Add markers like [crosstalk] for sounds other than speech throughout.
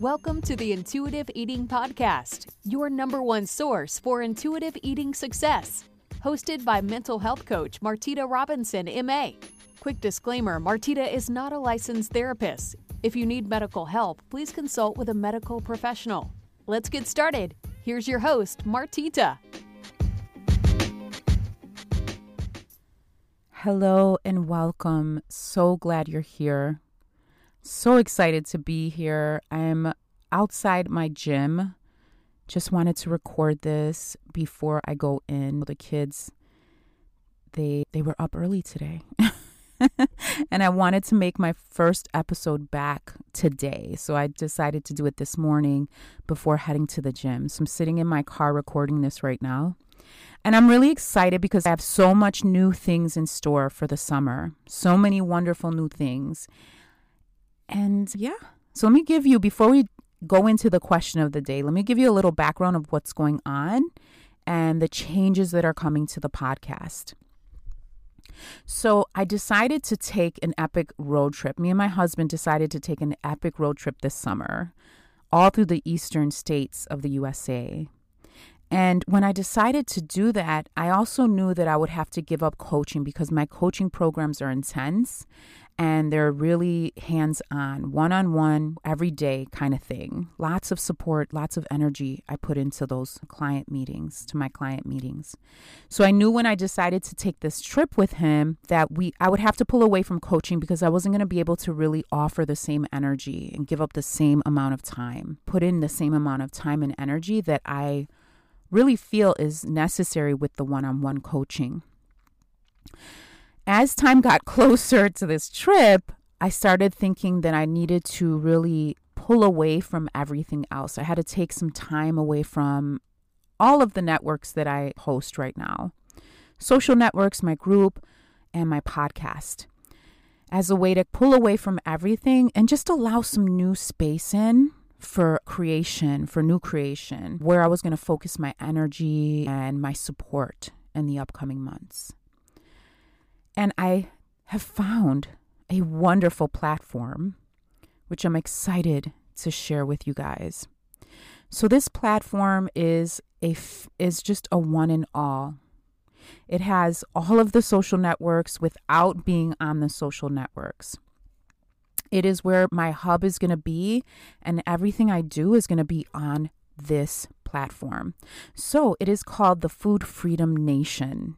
Welcome to the Intuitive Eating Podcast, your number one source for intuitive eating success. Hosted by mental health coach Martita Robinson, MA. Quick disclaimer Martita is not a licensed therapist. If you need medical help, please consult with a medical professional. Let's get started. Here's your host, Martita. Hello and welcome. So glad you're here. So excited to be here. I'm outside my gym. Just wanted to record this before I go in. The kids they they were up early today. [laughs] and I wanted to make my first episode back today. So I decided to do it this morning before heading to the gym. So I'm sitting in my car recording this right now. And I'm really excited because I have so much new things in store for the summer. So many wonderful new things. And yeah, so let me give you, before we go into the question of the day, let me give you a little background of what's going on and the changes that are coming to the podcast. So I decided to take an epic road trip. Me and my husband decided to take an epic road trip this summer, all through the eastern states of the USA. And when I decided to do that, I also knew that I would have to give up coaching because my coaching programs are intense and they're really hands on, one on one, every day kind of thing. Lots of support, lots of energy I put into those client meetings, to my client meetings. So I knew when I decided to take this trip with him that we I would have to pull away from coaching because I wasn't going to be able to really offer the same energy and give up the same amount of time, put in the same amount of time and energy that I really feel is necessary with the one on one coaching. As time got [laughs] closer to this trip, I started thinking that I needed to really pull away from everything else. I had to take some time away from all of the networks that I host right now social networks, my group, and my podcast as a way to pull away from everything and just allow some new space in for creation, for new creation, where I was going to focus my energy and my support in the upcoming months. And I have found a wonderful platform, which I'm excited to share with you guys. So this platform is a f- is just a one and all. It has all of the social networks without being on the social networks. It is where my hub is going to be, and everything I do is going to be on this platform. So it is called the Food Freedom Nation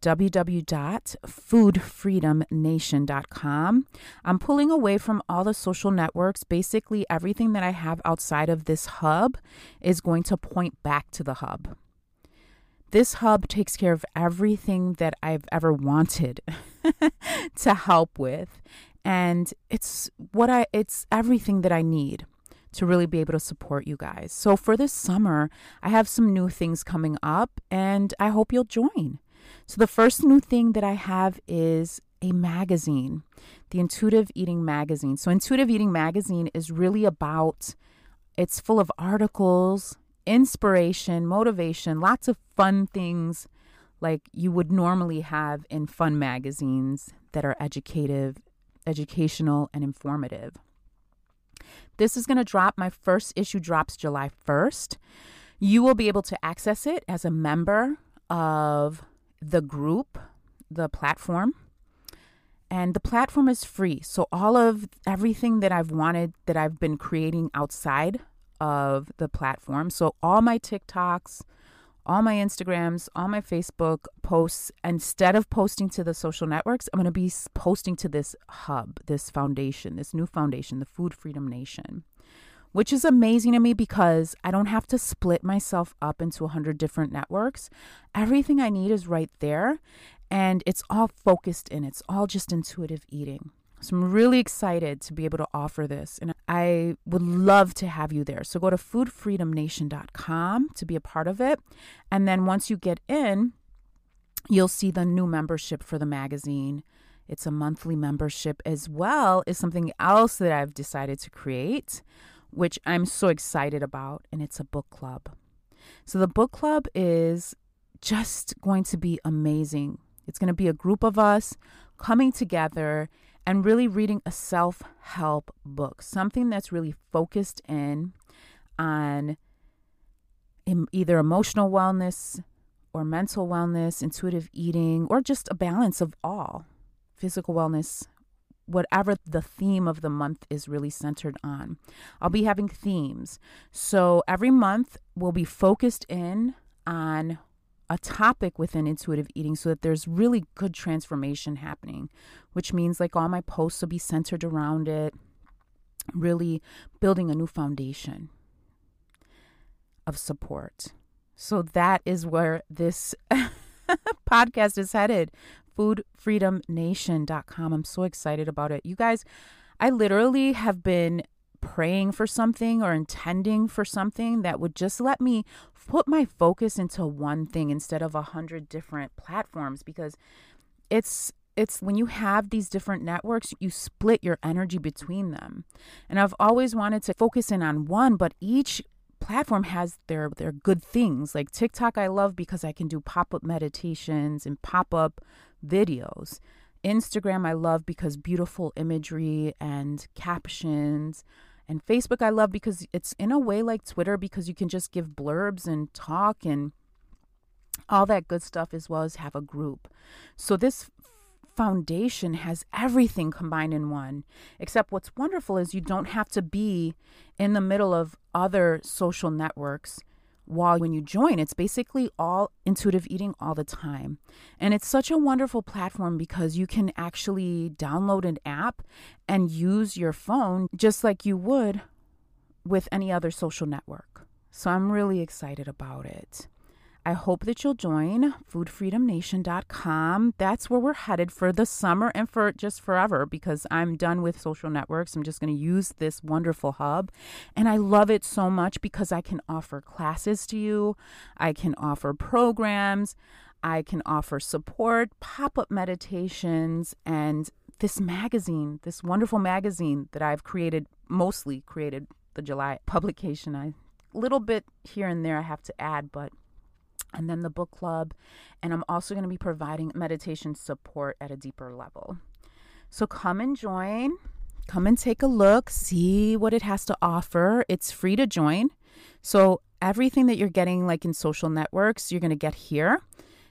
www.foodfreedomnation.com. I'm pulling away from all the social networks. Basically, everything that I have outside of this hub is going to point back to the hub. This hub takes care of everything that I've ever wanted [laughs] to help with and it's what I it's everything that I need to really be able to support you guys. So for this summer, I have some new things coming up and I hope you'll join. So the first new thing that I have is a magazine, the Intuitive Eating magazine. So Intuitive Eating magazine is really about it's full of articles, inspiration, motivation, lots of fun things like you would normally have in fun magazines that are educative educational, and informative. This is going to drop. My first issue drops July 1st. You will be able to access it as a member of the group, the platform. And the platform is free. So, all of everything that I've wanted, that I've been creating outside of the platform. So, all my TikToks, all my Instagrams, all my Facebook posts, instead of posting to the social networks, I'm going to be posting to this hub, this foundation, this new foundation, the Food Freedom Nation, which is amazing to me because I don't have to split myself up into 100 different networks. Everything I need is right there, and it's all focused in, it's all just intuitive eating. So I'm really excited to be able to offer this and I would love to have you there. So go to foodfreedomnation.com to be a part of it. And then once you get in, you'll see the new membership for the magazine. It's a monthly membership as well as something else that I've decided to create, which I'm so excited about, and it's a book club. So the book club is just going to be amazing. It's going to be a group of us coming together and really reading a self help book, something that's really focused in on either emotional wellness or mental wellness, intuitive eating, or just a balance of all physical wellness, whatever the theme of the month is really centered on. I'll be having themes. So every month will be focused in on a topic within intuitive eating so that there's really good transformation happening, which means like all my posts will be centered around it, really building a new foundation of support. So that is where this [laughs] [laughs] podcast is headed. Foodfreedomnation.com. I'm so excited about it. You guys, I literally have been praying for something or intending for something that would just let me put my focus into one thing instead of a hundred different platforms because it's it's when you have these different networks you split your energy between them and i've always wanted to focus in on one but each platform has their their good things. Like tiktok i love because i can do pop-up meditations and pop-up videos. Instagram i love because beautiful imagery and captions. And Facebook, I love because it's in a way like Twitter because you can just give blurbs and talk and all that good stuff as well as have a group. So this foundation has everything combined in one. Except what's wonderful is you don't have to be in the middle of other social networks while when you join it's basically all intuitive eating all the time and it's such a wonderful platform because you can actually download an app and use your phone just like you would with any other social network so i'm really excited about it I hope that you'll join foodfreedomnation.com. That's where we're headed for the summer and for just forever because I'm done with social networks. I'm just going to use this wonderful hub. And I love it so much because I can offer classes to you, I can offer programs, I can offer support, pop up meditations, and this magazine, this wonderful magazine that I've created, mostly created the July publication. I little bit here and there I have to add, but and then the book club. And I'm also going to be providing meditation support at a deeper level. So come and join. Come and take a look, see what it has to offer. It's free to join. So everything that you're getting like in social networks, you're going to get here.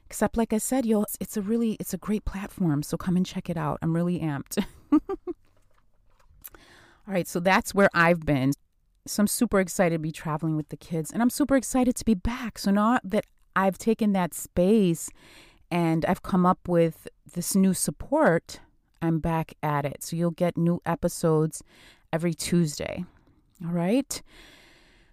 Except like I said, you'll it's a really it's a great platform. So come and check it out. I'm really amped. [laughs] All right, so that's where I've been. So I'm super excited to be traveling with the kids and I'm super excited to be back. So now that I've taken that space and I've come up with this new support. I'm back at it. So you'll get new episodes every Tuesday. All right.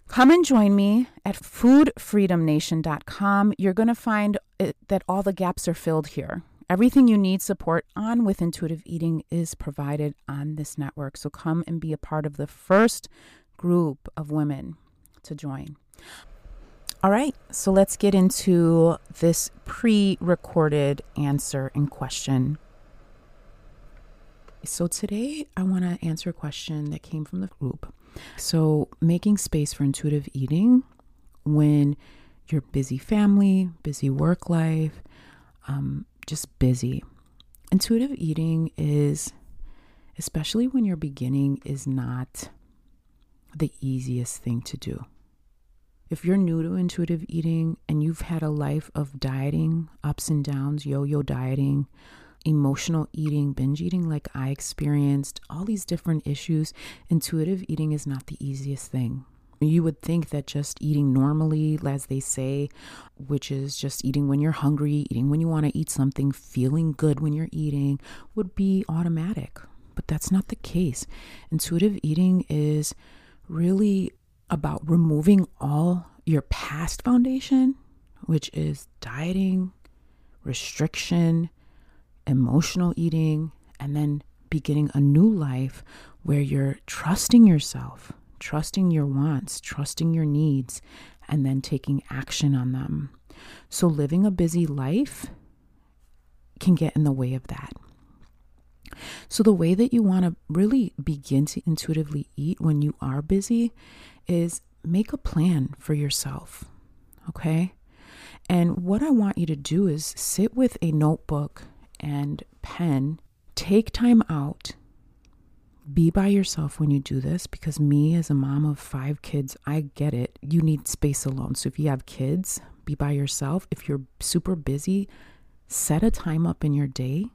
Come and join me at foodfreedomnation.com. You're going to find it, that all the gaps are filled here. Everything you need support on with intuitive eating is provided on this network. So come and be a part of the first group of women to join. All right, so let's get into this pre recorded answer and question. So, today I want to answer a question that came from the group. So, making space for intuitive eating when you're busy family, busy work life, um, just busy. Intuitive eating is, especially when you're beginning, is not the easiest thing to do. If you're new to intuitive eating and you've had a life of dieting, ups and downs, yo yo dieting, emotional eating, binge eating, like I experienced, all these different issues, intuitive eating is not the easiest thing. You would think that just eating normally, as they say, which is just eating when you're hungry, eating when you want to eat something, feeling good when you're eating, would be automatic. But that's not the case. Intuitive eating is really about removing all your past foundation, which is dieting, restriction, emotional eating, and then beginning a new life where you're trusting yourself, trusting your wants, trusting your needs, and then taking action on them. So, living a busy life can get in the way of that. So, the way that you want to really begin to intuitively eat when you are busy is make a plan for yourself. Okay. And what I want you to do is sit with a notebook and pen. take time out. Be by yourself when you do this because, me as a mom of five kids, I get it. You need space alone. So, if you have kids, be by yourself. If you're super busy, set a time up in your day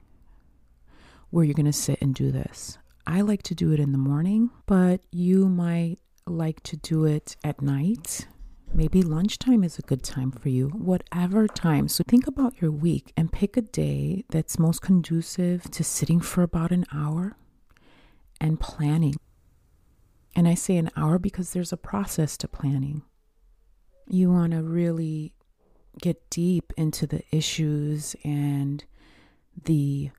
where you're going to sit and do this. I like to do it in the morning, but you might like to do it at night. Maybe lunchtime is a good time for you, whatever time. So think about your week and pick a day that's most conducive to sitting for about an hour and planning. And I say an hour because there's a process to planning. You want to really get deep into the issues and the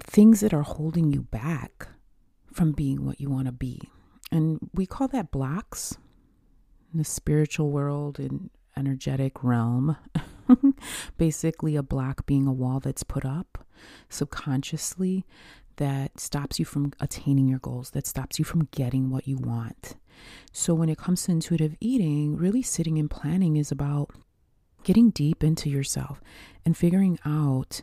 things that are holding you back from being what you want to be. And we call that blocks in the spiritual world and energetic realm. [laughs] Basically, a block being a wall that's put up subconsciously that stops you from attaining your goals, that stops you from getting what you want. So, when it comes to intuitive eating, really sitting and planning is about getting deep into yourself and figuring out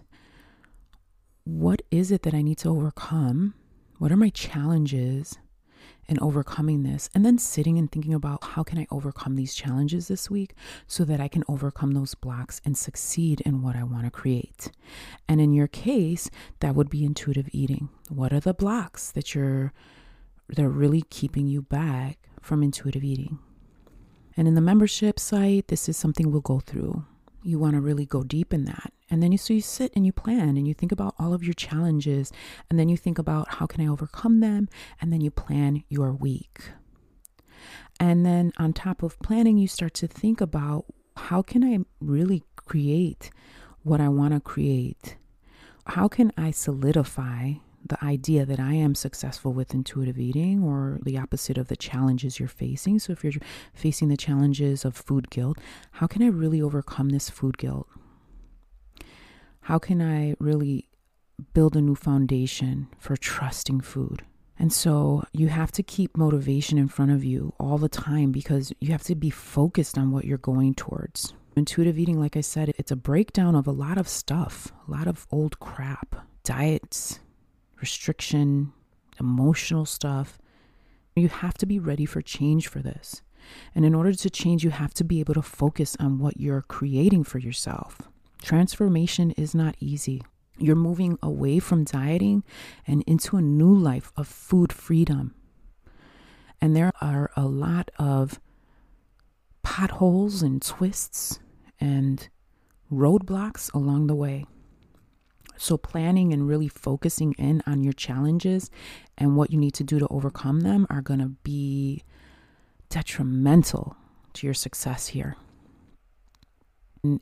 what is it that I need to overcome? What are my challenges in overcoming this? And then sitting and thinking about how can I overcome these challenges this week so that I can overcome those blocks and succeed in what I want to create. And in your case, that would be intuitive eating. What are the blocks that you're that are really keeping you back from intuitive eating? And in the membership site, this is something we'll go through you want to really go deep in that. And then you so you sit and you plan and you think about all of your challenges and then you think about how can I overcome them and then you plan your week. And then on top of planning you start to think about how can I really create what I want to create? How can I solidify the idea that I am successful with intuitive eating or the opposite of the challenges you're facing. So, if you're facing the challenges of food guilt, how can I really overcome this food guilt? How can I really build a new foundation for trusting food? And so you have to keep motivation in front of you all the time because you have to be focused on what you're going towards. Intuitive eating, like I said, it's a breakdown of a lot of stuff, a lot of old crap, diets, restriction, emotional stuff. You have to be ready for change for this. And in order to change, you have to be able to focus on what you're creating for yourself. Transformation is not easy. You're moving away from dieting and into a new life of food freedom. And there are a lot of potholes and twists and roadblocks along the way. So, planning and really focusing in on your challenges and what you need to do to overcome them are going to be detrimental to your success here.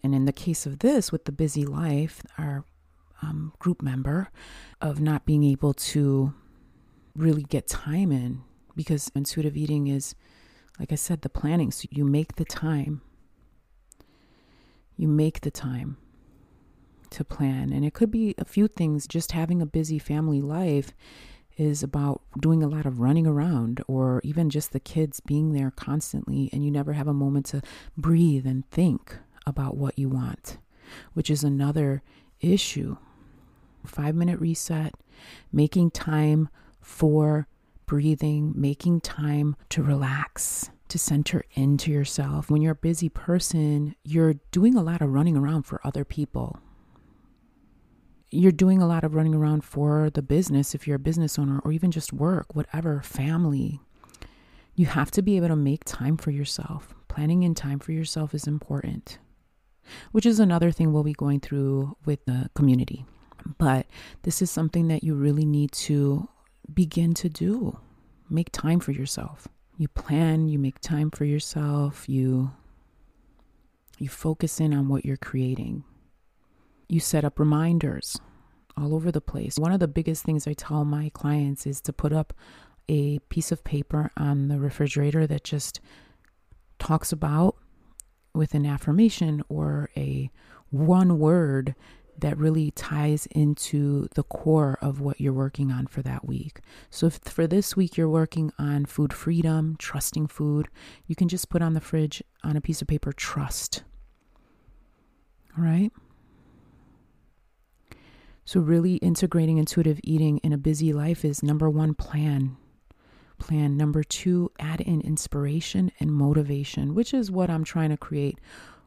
And, in the case of this, with the busy life, our um, group member, of not being able to really get time in, because intuitive eating is, like I said, the planning. So you make the time. You make the time to plan. And it could be a few things. Just having a busy family life is about doing a lot of running around, or even just the kids being there constantly, and you never have a moment to breathe and think about what you want, which is another issue. Five minute reset, making time for breathing, making time to relax, to center into yourself. When you're a busy person, you're doing a lot of running around for other people you're doing a lot of running around for the business if you're a business owner or even just work, whatever, family. You have to be able to make time for yourself. Planning in time for yourself is important, which is another thing we'll be going through with the community. But this is something that you really need to begin to do. Make time for yourself. You plan, you make time for yourself, you you focus in on what you're creating you set up reminders all over the place. One of the biggest things I tell my clients is to put up a piece of paper on the refrigerator that just talks about with an affirmation or a one word that really ties into the core of what you're working on for that week. So, if for this week you're working on food freedom, trusting food, you can just put on the fridge on a piece of paper, trust. All right. So, really integrating intuitive eating in a busy life is number one, plan. Plan. Number two, add in inspiration and motivation, which is what I'm trying to create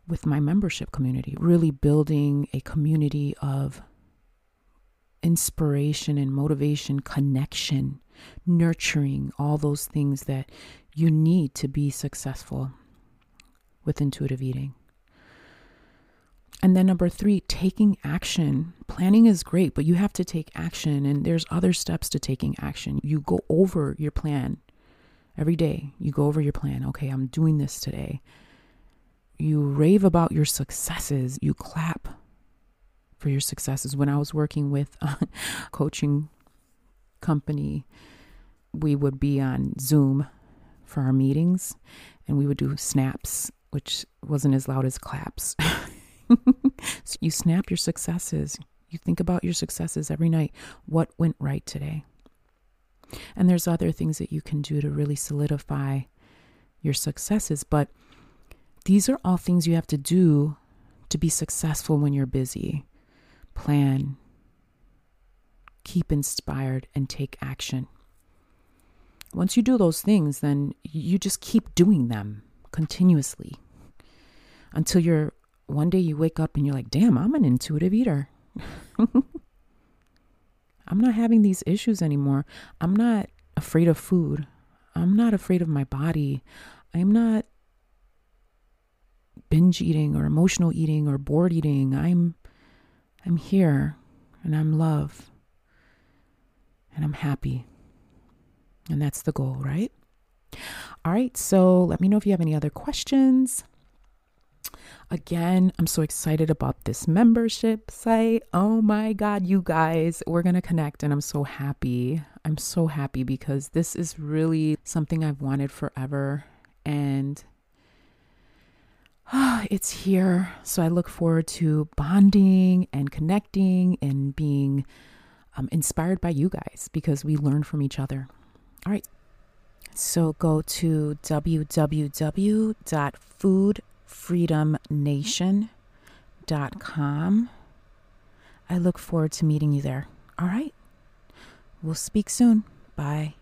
with my membership community. Really building a community of inspiration and motivation, connection, nurturing, all those things that you need to be successful with intuitive eating. And then number three, taking action. Planning is great, but you have to take action, and there's other steps to taking action. You go over your plan every day. You go over your plan. Okay, I'm doing this today. You rave about your successes. You clap for your successes. When I was working with [laughs] a coaching company, we would be on Zoom for our meetings and we would do snaps, which wasn't as loud as claps. [laughs] you snap your successes. You think about your successes every night. What went right today? And there's other things that you can do to really solidify your successes, but these are all things you have to do to be successful when you're busy. Plan, keep inspired, and take action. Once you do those things, then you just keep doing them continuously until you're one day you wake up and you're like, damn, I'm an intuitive eater. [laughs] I'm not having these issues anymore. I'm not afraid of food. I'm not afraid of my body. I'm not binge eating or emotional eating or bored eating. I'm I'm here and I'm love and I'm happy. And that's the goal, right? All right, so let me know if you have any other questions. Again, I'm so excited about this membership site. Oh my God, you guys, we're going to connect, and I'm so happy. I'm so happy because this is really something I've wanted forever, and oh, [sighs] it's here. So I look forward to bonding and connecting and being um, inspired by you guys because we learn from each other. All right. So go to www.food freedomnation.com. I look forward to meeting you there. All right. We'll speak soon. Bye.